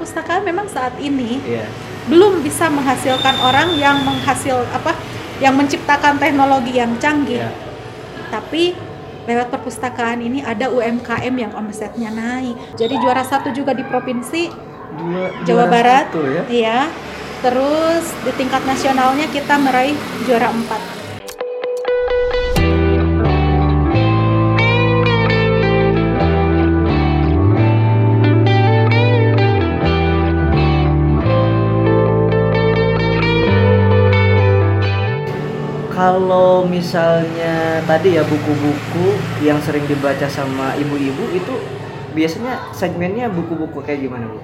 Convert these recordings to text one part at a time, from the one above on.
perpustakaan memang saat ini Iya. belum bisa menghasilkan orang yang menghasil apa yang menciptakan teknologi yang canggih. Iya. Tapi lewat perpustakaan ini ada UMKM yang omsetnya naik. Jadi juara satu juga di provinsi Dua, Jawa Barat. satu ya. Iya. Terus di tingkat nasionalnya kita meraih juara 4. Kalau misalnya tadi ya buku-buku yang sering dibaca sama ibu-ibu itu biasanya segmennya buku-buku kayak gimana bu?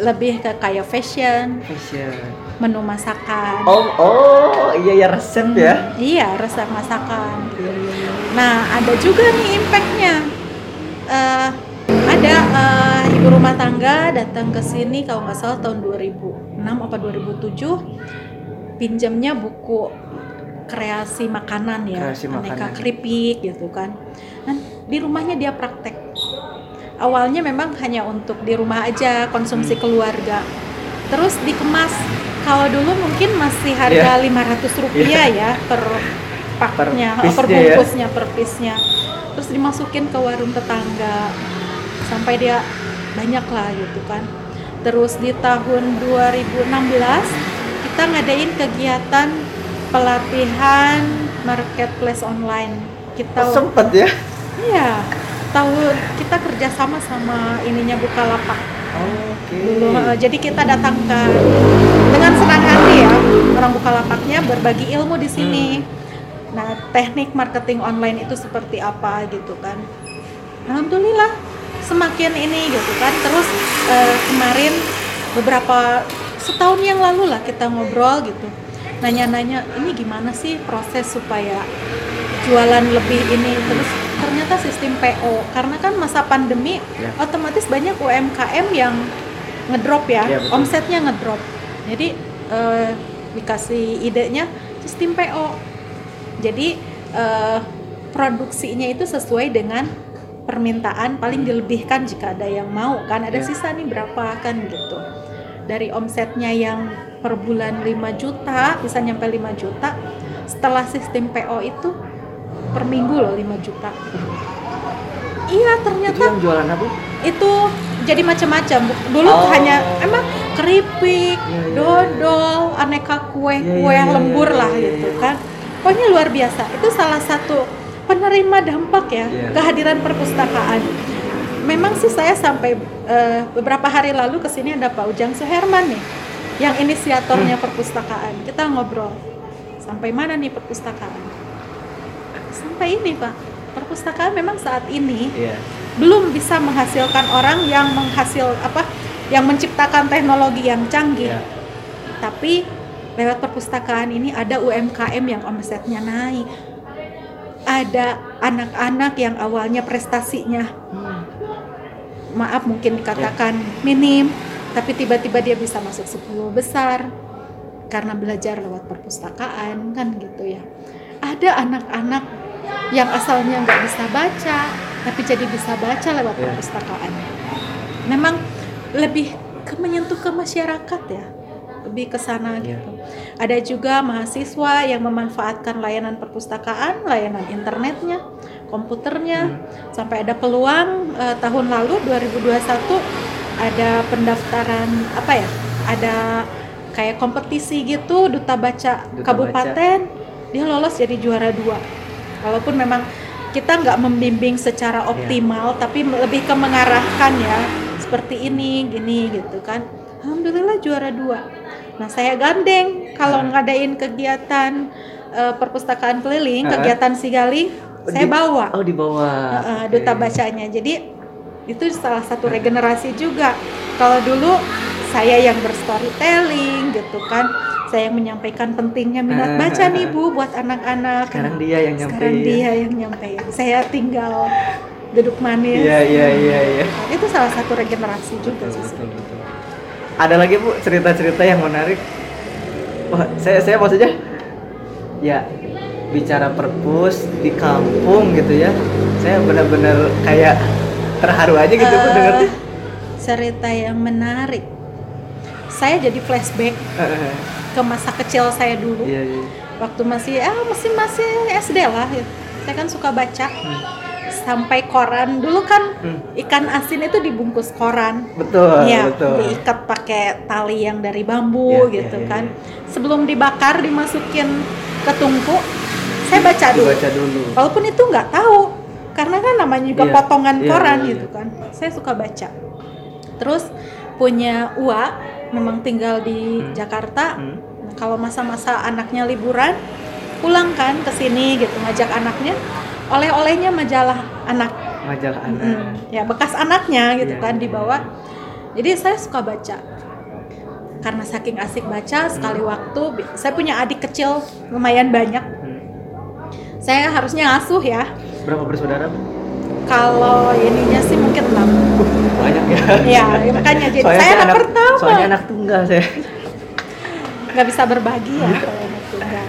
Lebih ke kayak fashion, Fashion. menu masakan. Oh oh iya ya resep ya. Iya, resep masakan. Iya, iya, iya. Nah, ada juga nih impactnya. Eh, ada eh, ibu rumah tangga datang ke sini kalau nggak salah tahun 2006 apa 2007 pinjamnya buku kreasi makanan ya, Kreasi aneka makanan. keripik gitu kan. Nah, di rumahnya dia praktek. Awalnya memang hanya untuk di rumah aja konsumsi Hmm. keluarga. Terus dikemas. Kalau dulu mungkin masih harga 500 rupiah ya per paknya, Per oh, per ya. bungkusnya, per piece-nya. Terus dimasukin ke warung tetangga sampai dia banyak lah gitu kan. Terus di tahun 2016 kita ngadain kegiatan pelatihan marketplace online. Kita Oh, sempet ya. iya tahun kita kerjasama sama ininya Bukalapak Oke. dulu eh, jadi kita datangkan dengan senang hati ya orang Bukalapaknya berbagi ilmu di sini nah teknik marketing online itu seperti apa gitu kan alhamdulillah semakin ini gitu kan terus eh, kemarin beberapa setahun yang lalu lah kita ngobrol gitu nanya-nanya ini gimana sih proses supaya jualan lebih ini terus ternyata sistem PO karena kan masa pandemi Ya. otomatis banyak UMKM yang ngedrop ya, Ya, betul. omsetnya ngedrop jadi eh, dikasih idenya sistem PO jadi eh, produksinya itu sesuai dengan permintaan paling dilebihkan jika ada yang mau kan ada Ya. sisa nih berapa kan gitu dari omsetnya yang per bulan 5 juta bisa nyampe 5 juta setelah sistem PO itu per minggu loh 5 juta iya Itu ternyata yang jualan apa? itu jadi macam-macam dulu Oh. hanya emang keripik Iya, iya, dodol aneka kue Iya, kue iya, iya, lembur iya, lah iya, gitu iya. kan pokoknya luar biasa itu salah satu penerima dampak ya Iya. kehadiran perpustakaan memang sih saya sampai eh, beberapa hari lalu ke sini ada Pak Ujang Suherman nih yang inisiatornya perpustakaan. Kita ngobrol. Sampai mana nih perpustakaan? Sampai ini Pak. Perpustakaan memang saat ini Iya. belum bisa menghasilkan orang yang menghasil apa yang menciptakan teknologi yang canggih. Iya. tapi lewat perpustakaan ini ada UMKM yang omsetnya naik. Ada anak-anak yang awalnya prestasinya Hmm. maaf mungkin dikatakan minim tapi tiba-tiba dia bisa masuk 10 besar karena belajar lewat perpustakaan kan gitu ya. Ada anak-anak yang asalnya nggak bisa baca tapi jadi bisa baca lewat Ya. perpustakaan. Memang lebih ke menyentuh ke masyarakat ya lebih ke sana Ya. gitu. Ada juga mahasiswa yang memanfaatkan layanan perpustakaan layanan internetnya komputernya. Sampai ada peluang eh, tahun lalu 2021 ada pendaftaran apa ya ada kayak kompetisi gitu duta baca Duta kabupaten dia lolos jadi juara dua walaupun memang kita nggak membimbing secara optimal tapi lebih ke mengarahkan ya seperti ini gini gitu kan alhamdulillah juara dua nah saya gandeng kalau Ah. ngadain kegiatan eh, perpustakaan keliling Ah. kegiatan sigaling saya Di- bawa Oh di bawah. Heeh, Oke. duta bacanya. Jadi itu salah satu regenerasi juga. Kalau dulu saya yang berstorytelling gitu kan, saya yang menyampaikan pentingnya minat baca nih bu buat anak-anak. Sekarang dia yang Sekarang nyampein. dia yang nyampein. Saya tinggal duduk manis. Iya iya iya iya. Itu salah satu regenerasi juga Betul, sih. betul, betul. Ada lagi bu cerita-cerita yang menarik. Wah, saya saya maksudnya ya bicara perpus di kampung gitu ya. Saya benar-benar kayak terharu aja gitu bu Eh, dengarnya. cerita yang menarik. saya jadi flashback Heeh. ke masa kecil saya dulu Iya, iya. waktu masih ah masih masih SD lah ya. saya kan suka baca sampai koran dulu kan Hmm. ikan asin itu dibungkus koran Betul, ya betul. diikat pakai tali yang dari bambu Iya, gitu iya, iya, kan sebelum dibakar dimasukin ke tungku saya baca dulu Dibaca dulu. walaupun itu nggak tahu karena kan namanya juga Iya, potongan iya, koran iya, gitu kan. Saya suka baca. Terus punya Ua memang tinggal di Hmm. Jakarta. Hmm. Nah, kalau masa-masa anaknya liburan pulang kan ke sini gitu ngajak anaknya. Oleh-olehnya majalah anak. Majalah anak. Mm, ya bekas anaknya gitu Iya, kan iya. dibawa jadi saya suka baca. Karena saking asik baca sekali waktu saya punya adik kecil lumayan banyak. Hmm. saya harusnya ngasuh ya Berapa bersaudara? Kalau ininya sih mungkin enam. Banyak ya. ya, ya makanya jadi Soalnya saya saya anak, pertama Soalnya anak tunggal saya. nggak bisa berbagi ya kalau anak tunggal.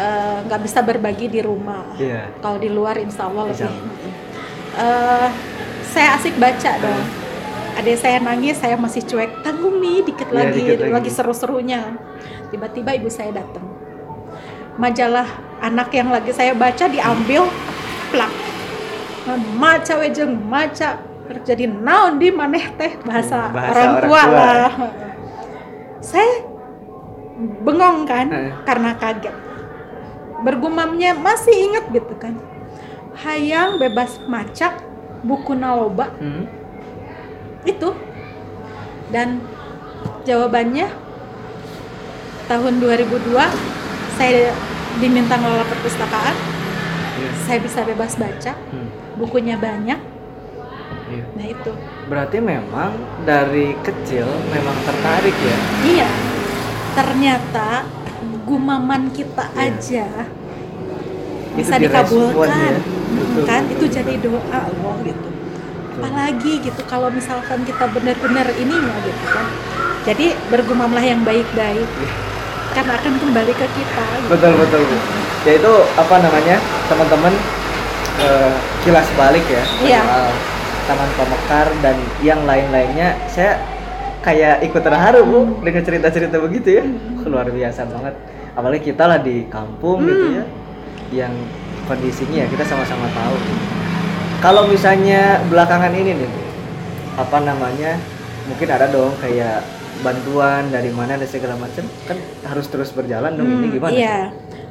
Eh, nggak bisa berbagi di rumah. Iya. kalau di luar insya Allah Insya lebih. Eh, saya asik baca dong. Adik saya nangis saya masih cuek. Tanggung nih dikit Iya, lagi dikit lagi. lagi seru-serunya. Tiba-tiba ibu saya datang. Majalah anak yang lagi saya baca diambil plak. Maca wejeng maca. Jadi naon di maneh teh bahasa, Bahasa orang, orang tua, tua. lah. Saya bengong kan Eh. karena kaget. Bergumamnya masih inget gitu kan. Hayang bebas maca buku naloba Hmm. itu. Dan jawabannya tahun 2002 saya diminta ngelola perpustakaan Iya. saya bisa bebas baca Hmm. bukunya banyak Iya. nah itu Berarti memang dari kecil memang tertarik ya. iya ternyata gumaman kita Iya. aja Itu bisa direspon dikabulkan ya. Betul, kan betul, itu betul. jadi doa Allah gitu apalagi gitu kalau misalkan kita benar-benar ininya gitu kan jadi bergumamlah yang baik-baik Iya. karena akan kembali ke kita gitu. Betul betul. Bu. Ya itu apa namanya teman-teman eh, kilas balik ya Iya. soal Taman Pemekar dan yang lain-lainnya. Saya kayak ikut terharu bu Hmm. dengan cerita-cerita begitu ya. Luar biasa banget. Apalagi kita lah di kampung gitu Hmm. ya, yang kondisinya ya kita sama-sama tahu. Kalau misalnya belakangan ini nih, Bu, apa namanya? Mungkin ada dong kayak bantuan dari mana dan segala macam kan harus terus berjalan dong ini Hmm, gimana? Iya,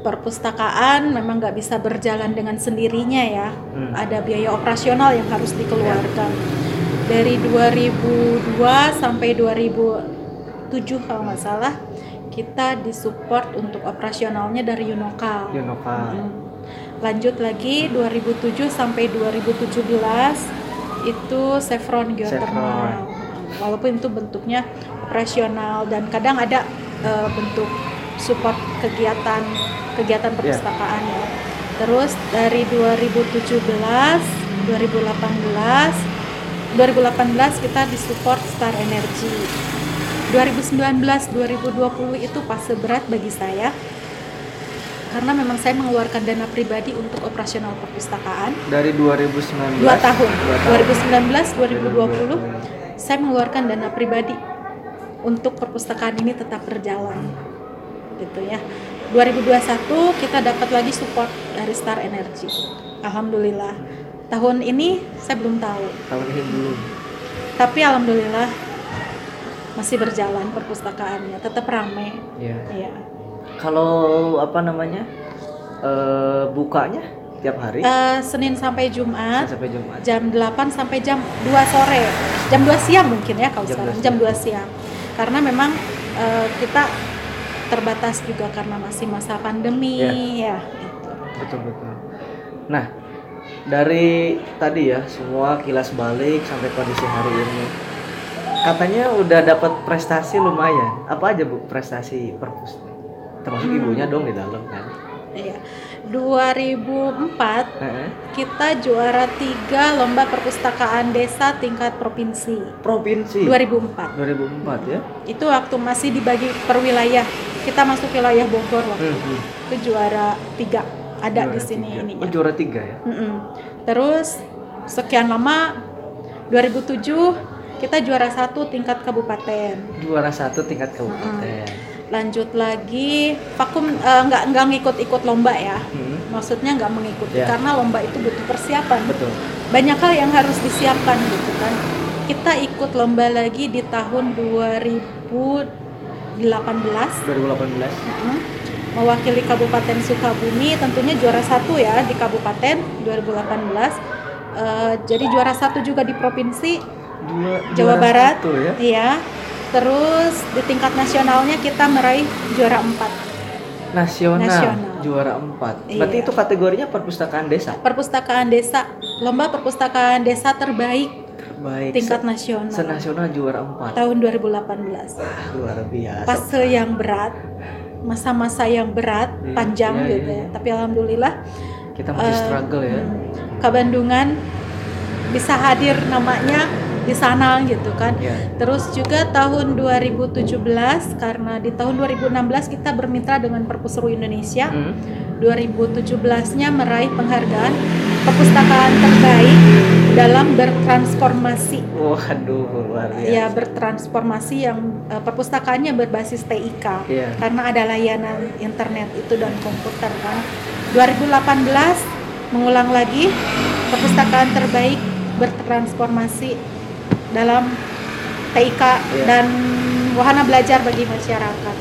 perpustakaan memang nggak bisa berjalan dengan sendirinya ya. Hmm. Ada biaya operasional yang harus dikeluarkan. Dari 2002 sampai 2007 kalau nggak salah, kita disupport untuk operasionalnya dari Unokal. Yunokal. Hmm. Lanjut lagi 2007 sampai 2017 itu Chevron Geothermal. Walaupun itu bentuknya operasional dan kadang ada eh, bentuk support kegiatan kegiatan perpustakaan ya. Terus dari 2017, 2018, 2018 kita disupport Star Energy. 2019, 2020 itu fase berat bagi saya karena memang saya mengeluarkan dana pribadi untuk operasional perpustakaan Dari 2019. dua tahun, Dua tahun. 2019 2020 saya mengeluarkan dana pribadi untuk perpustakaan ini tetap berjalan gitu ya. 2021 kita dapat lagi support dari Star Energy. Alhamdulillah. Tahun ini saya belum tahu. Tahun ini belum. tapi Alhamdulillah masih berjalan perpustakaannya tetap ramai Iya. ya Kalau apa namanya? eh bukanya tiap hari? Eh, Senin sampai Jumat sampai Jumat. jam 8 sampai jam 2 sore. Jam 2 siang mungkin ya kalau Jam sekarang. 2 jam 2 siang. Karena memang eh, kita terbatas juga karena masih masa pandemi ya gitu. Betul betul. Nah, dari tadi ya semua kilas balik sampai kondisi hari ini. Katanya udah dapat prestasi lumayan. Apa aja Bu prestasi perpus? Termasuk Hmm. ibunya dong di dalam kan. Iya. 2004 Heeh. kita juara tiga lomba perpustakaan desa tingkat provinsi Provinsi 2004 2004 ya. itu waktu masih dibagi per wilayah kita masuk wilayah Bogor waktu Hmm, itu. itu juara tiga ada Juara di sini tiga. ininya Oh, juara tiga ya. Mm-mm. Terus sekian lama 2007 kita juara satu tingkat kabupaten. Juara satu tingkat kabupaten. Lanjut lagi, vakum eh, nggak nggak ngikut-ikut lomba ya. Hmm, Maksudnya nggak mengikuti Ya. karena lomba itu butuh persiapan. betul. Banyak hal yang harus disiapkan gitu kan. Kita ikut lomba lagi di tahun 2018 2018. Mm. mewakili Kabupaten Sukabumi tentunya juara satu ya di Kabupaten 2018 Eh, jadi juara satu juga di provinsi Dua, Jawa Barat satu ya. iya terus di tingkat nasionalnya kita meraih juara 4 Nasional, Nasional. juara 4. Iya. Berarti itu kategorinya perpustakaan desa. perpustakaan desa lomba perpustakaan desa terbaik Baik. tingkat nasional senasional juara 4. tahun 2018 Luar biasa. fase yang berat masa-masa yang berat Iya, panjang iya, gitu iya. ya tapi alhamdulillah Kita masih Eh, struggle ya. Kabandungan bisa hadir namanya di sana gitu kan. Ya. Terus juga tahun 2017 karena di tahun 2016 kita bermitra dengan Perpusru Indonesia. Hmm. 2017-nya meraih penghargaan perpustakaan terbaik dalam bertransformasi. Waduh, luar biasa. Ya, bertransformasi yang eh, perpustakaannya berbasis TIK. Iya. Karena ada layanan internet itu dan komputer kan. 2018 mengulang lagi perpustakaan terbaik bertransformasi dalam TIK Iya. dan wahana belajar bagi masyarakat.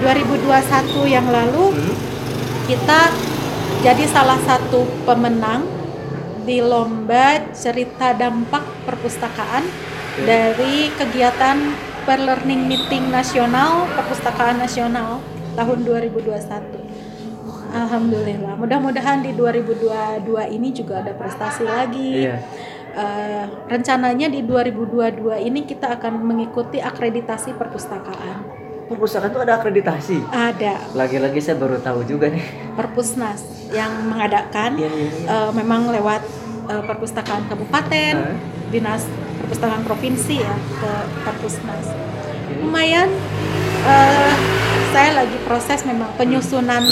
2021 yang lalu Hmm. kita jadi salah satu pemenang di lomba cerita dampak perpustakaan Oke. dari kegiatan per-learning meeting nasional perpustakaan nasional tahun 2021. Alhamdulillah. Mudah-mudahan di 2022 ini juga ada prestasi lagi. Iya. Eh, rencananya di 2022 ini kita akan mengikuti akreditasi perpustakaan. Perpustakaan itu ada akreditasi. Ada Lagi-lagi saya baru tahu juga nih. Perpusnas yang mengadakan Iya, iya, iya. eh, memang lewat eh, perpustakaan kabupaten, Hah? dinas perpustakaan provinsi ya ke Perpusnas. Oke. Lumayan eh, saya lagi proses memang penyusunan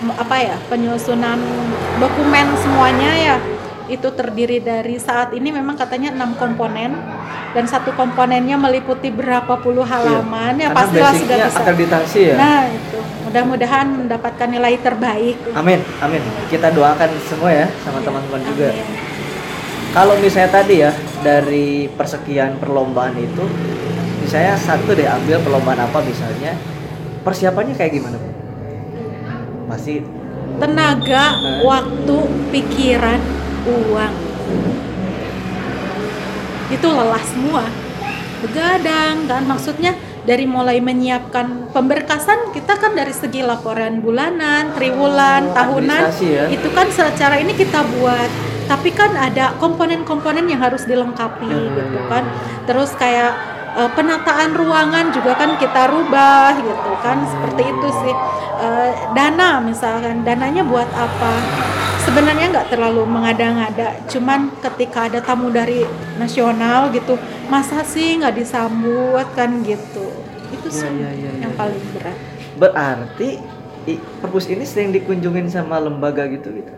m- apa ya penyusunan dokumen semuanya ya itu terdiri dari saat ini memang katanya enam komponen dan satu komponennya meliputi berapa puluh halaman ya Iya. Karena pastilah sudah bisa. akreditasi ya. Nah itu mudah-mudahan mendapatkan nilai terbaik. Amin, amin. Kita doakan semua ya sama Ya, teman-teman juga. amin. Kalau misalnya tadi ya dari persekian perlombaan itu, misalnya satu deh ambil perlombaan apa misalnya, persiapannya kayak gimana? Bu? Pasti Tenaga, Nah. waktu, pikiran, uang. Itu lelah semua. Begadang kan maksudnya dari mulai menyiapkan pemberkasan kita kan dari segi laporan bulanan, triwulan, Oh, tahunan ya. itu kan secara ini kita buat tapi kan ada komponen-komponen yang harus dilengkapi Hmm. gitu kan terus kayak eh, penataan ruangan juga kan kita rubah gitu kan seperti itu sih Eh, dana misalkan dananya buat apa sebenarnya nggak terlalu mengada-ngada cuman ketika ada tamu dari nasional gitu masa sih nggak disambut kan gitu itu Ya, sih ya, ya, yang ya. paling berat berarti i- perpus ini sering dikunjungin sama lembaga gitu gitu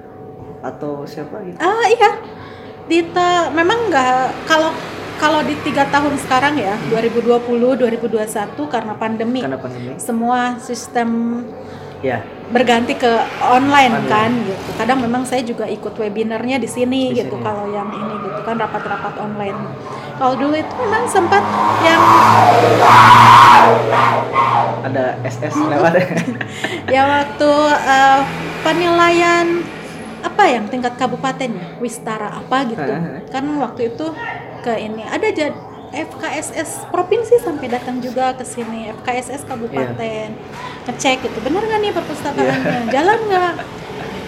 atau siapa gitu? Ah iya, Dita memang nggak kalau kalau di tiga tahun sekarang ya 2020 2021 karena pandemi Karena pandemi. semua sistem Ya. Berganti ke online, Online. kan gitu. Kadang memang saya juga ikut webinarnya di sini Di gitu sini. kalau yang ini gitu kan rapat-rapat online. Kalau dulu itu memang sempat yang Ada SS lewat. ya waktu eh, penilaian apa yang tingkat kabupatennya Wistara apa gitu kan waktu itu ke ini ada jad FKSS provinsi sampai datang juga ke sini FKSS kabupaten. Ngecek gitu benar nggak nih perpustakaannya? Jalan nggak?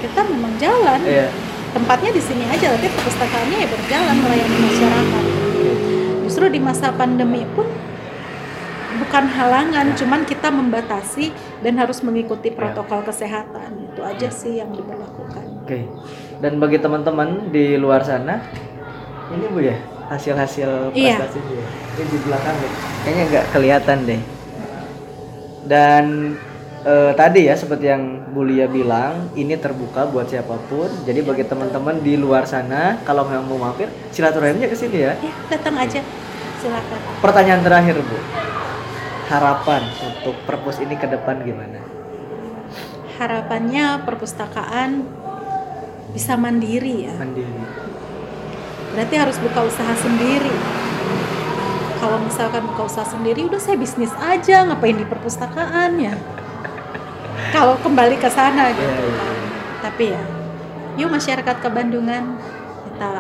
Kita memang jalan. Iya. tempatnya di sini aja tapi perpustakaannya ya berjalan melayani masyarakat. Justru di masa pandemi pun bukan halangan cuman kita membatasi dan harus mengikuti Ya. protokol kesehatan. Itu aja sih yang diberlakukan Oke. Dan bagi teman-teman di luar sana, ini bu ya hasil-hasil Iya. prestasi bu ya. Ini di belakang deh. Kayaknya nggak kelihatan deh. Dan eh, tadi ya seperti yang Bu Lia bilang, ini terbuka buat siapa pun. Jadi bagi teman-teman di luar sana, kalau memang mau mampir, silaturahimnya ke sini ya. Ya, datang aja. Silakan. Pertanyaan terakhir Bu, harapan untuk perpus ini ke depan gimana? Harapannya perpustakaan bisa mandiri ya. Mandiri. Berarti harus buka usaha sendiri. Kalau misalkan buka usaha sendiri, udah saya bisnis aja, ngapain di perpustakaan ya? Kalau kembali ke sana gitu. Iya, iya. Tapi ya, yuk masyarakat Kebandungan kita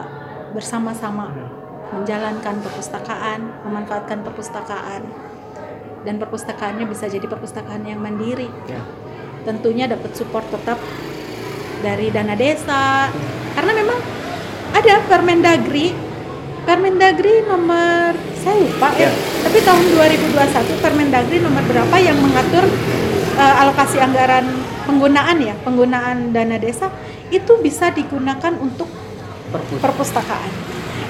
bersama-sama menjalankan perpustakaan, memanfaatkan perpustakaan, dan perpustakaannya bisa jadi perpustakaan yang mandiri. Ya. Tentunya dapat support tetap dari dana desa, karena memang ada Permendagri, Permendagri nomor saya lupa ya, Ya. tapi tahun 2021 Permendagri nomor berapa yang mengatur eh, alokasi anggaran penggunaan ya, penggunaan dana desa itu bisa digunakan untuk Perpus. perpustakaan.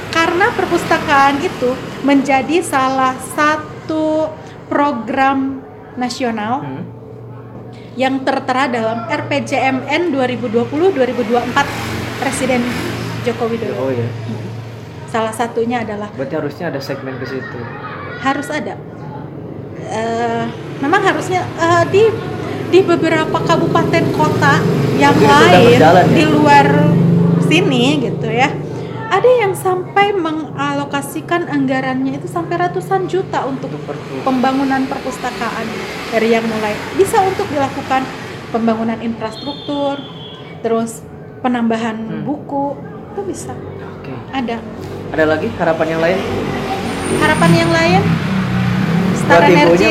Karena perpustakaan itu menjadi salah satu program nasional Hmm. yang tertera dalam RPJMN 2020-2024 Presiden Joko Widodo. Oh ya. Salah satunya adalah Berarti harusnya ada segmen ke situ. harus ada. Eh, memang harusnya eh, di di beberapa kabupaten kota yang udah lain berjalan ya? di luar sini gitu ya. Ada yang sampai mengalokasikan anggarannya itu sampai ratusan juta untuk pembangunan perpustakaan dari yang mulai bisa untuk dilakukan pembangunan infrastruktur, terus penambahan Hmm. buku itu bisa Oke. ada. Ada lagi harapan yang lain? Harapan yang lain, Star Buat Energy?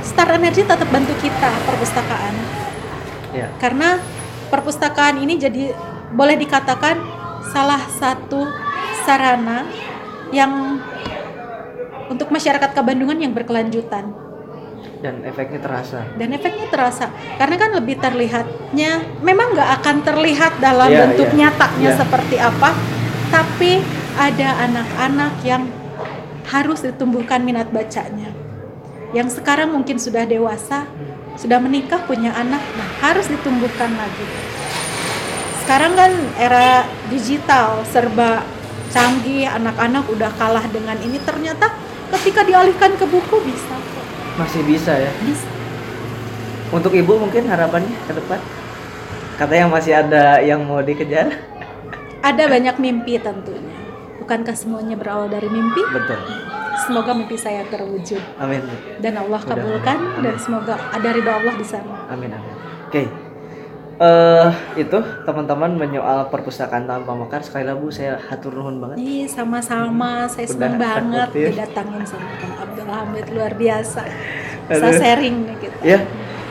Star Energy tetap bantu kita perpustakaan Ya. karena perpustakaan ini jadi boleh dikatakan salah satu sarana yang untuk masyarakat Kabandungan yang berkelanjutan. Dan efeknya terasa. dan efeknya terasa karena kan lebih terlihatnya memang nggak akan terlihat dalam Iya, bentuk iya. nyatanya Iya. seperti apa tapi ada anak-anak yang harus ditumbuhkan minat bacanya yang sekarang mungkin sudah dewasa sudah menikah punya anak nah harus ditumbuhkan lagi sekarang kan era digital serba canggih anak-anak udah kalah dengan ini ternyata ketika dialihkan ke buku bisa. Masih bisa ya. bisa Untuk ibu mungkin harapannya ke depan? Katanya masih ada yang mau dikejar? Ada banyak mimpi tentunya. Bukankah semuanya berawal dari mimpi? Betul. Semoga mimpi saya terwujud Amin. dan Allah kabulkan dan Amin. semoga ada ridho Allah di sana. Amin amin. Oke. Eh itu teman-teman menyoal perpustakaan tanpa mekar sekali lagi Bu saya hatur nuhun banget. Ih, sama-sama. Saya senang banget takut ya. didatangin sama Kang Abdul Hamid luar biasa. Bisa Aduh. sharing nih kita. Ya,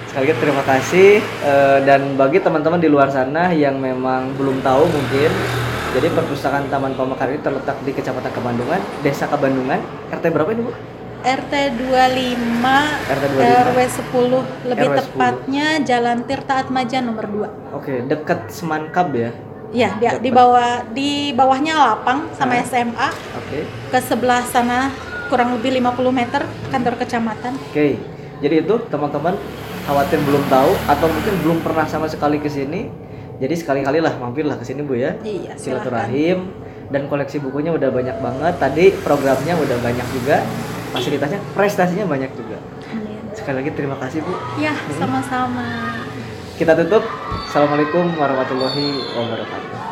sekali lagi terima kasih Eh, dan bagi teman-teman di luar sana yang memang belum tahu mungkin jadi perpustakaan Taman Pamekar ini terletak di Kecamatan Kebandungan, Desa Kebandungan, RT berapa ini Bu? RT 25 RT 25. RW 10 lebih RW 10. tepatnya Jalan Tirta Atmaja nomor 2. Oke, dekat Semankab ya. Iya, di, di bawah di bawahnya lapang sama Hah? SMA. Oke. ke sebelah sana kurang lebih 50 meter kantor kecamatan. Oke, jadi itu teman-teman khawatir belum tahu atau mungkin belum pernah sama sekali ke sini. Jadi sekali-kali lah mampirlah ke sini Bu ya. Iya. Silaturahim dan koleksi bukunya udah banyak banget. Tadi programnya udah banyak juga. Fasilitasnya, prestasinya banyak juga. Amin. Sekali lagi terima kasih Bu. Ya, sama-sama. Kita tutup. Assalamualaikum warahmatullahi wabarakatuh.